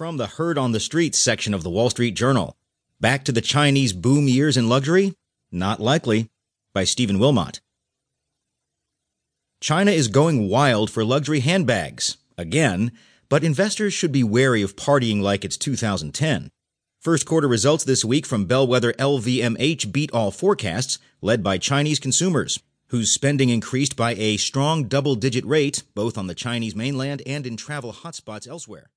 From the Heard on the Streets section of the Wall Street Journal. Back to the Chinese boom years in luxury? Not likely. By Stephen Wilmot. China is going wild for luxury handbags. Again. But investors should be wary of partying like it's 2010. First quarter results this week from bellwether LVMH beat all forecasts, led by Chinese consumers, whose spending increased by a strong double digit rate, both on the Chinese mainland and in travel hotspots elsewhere.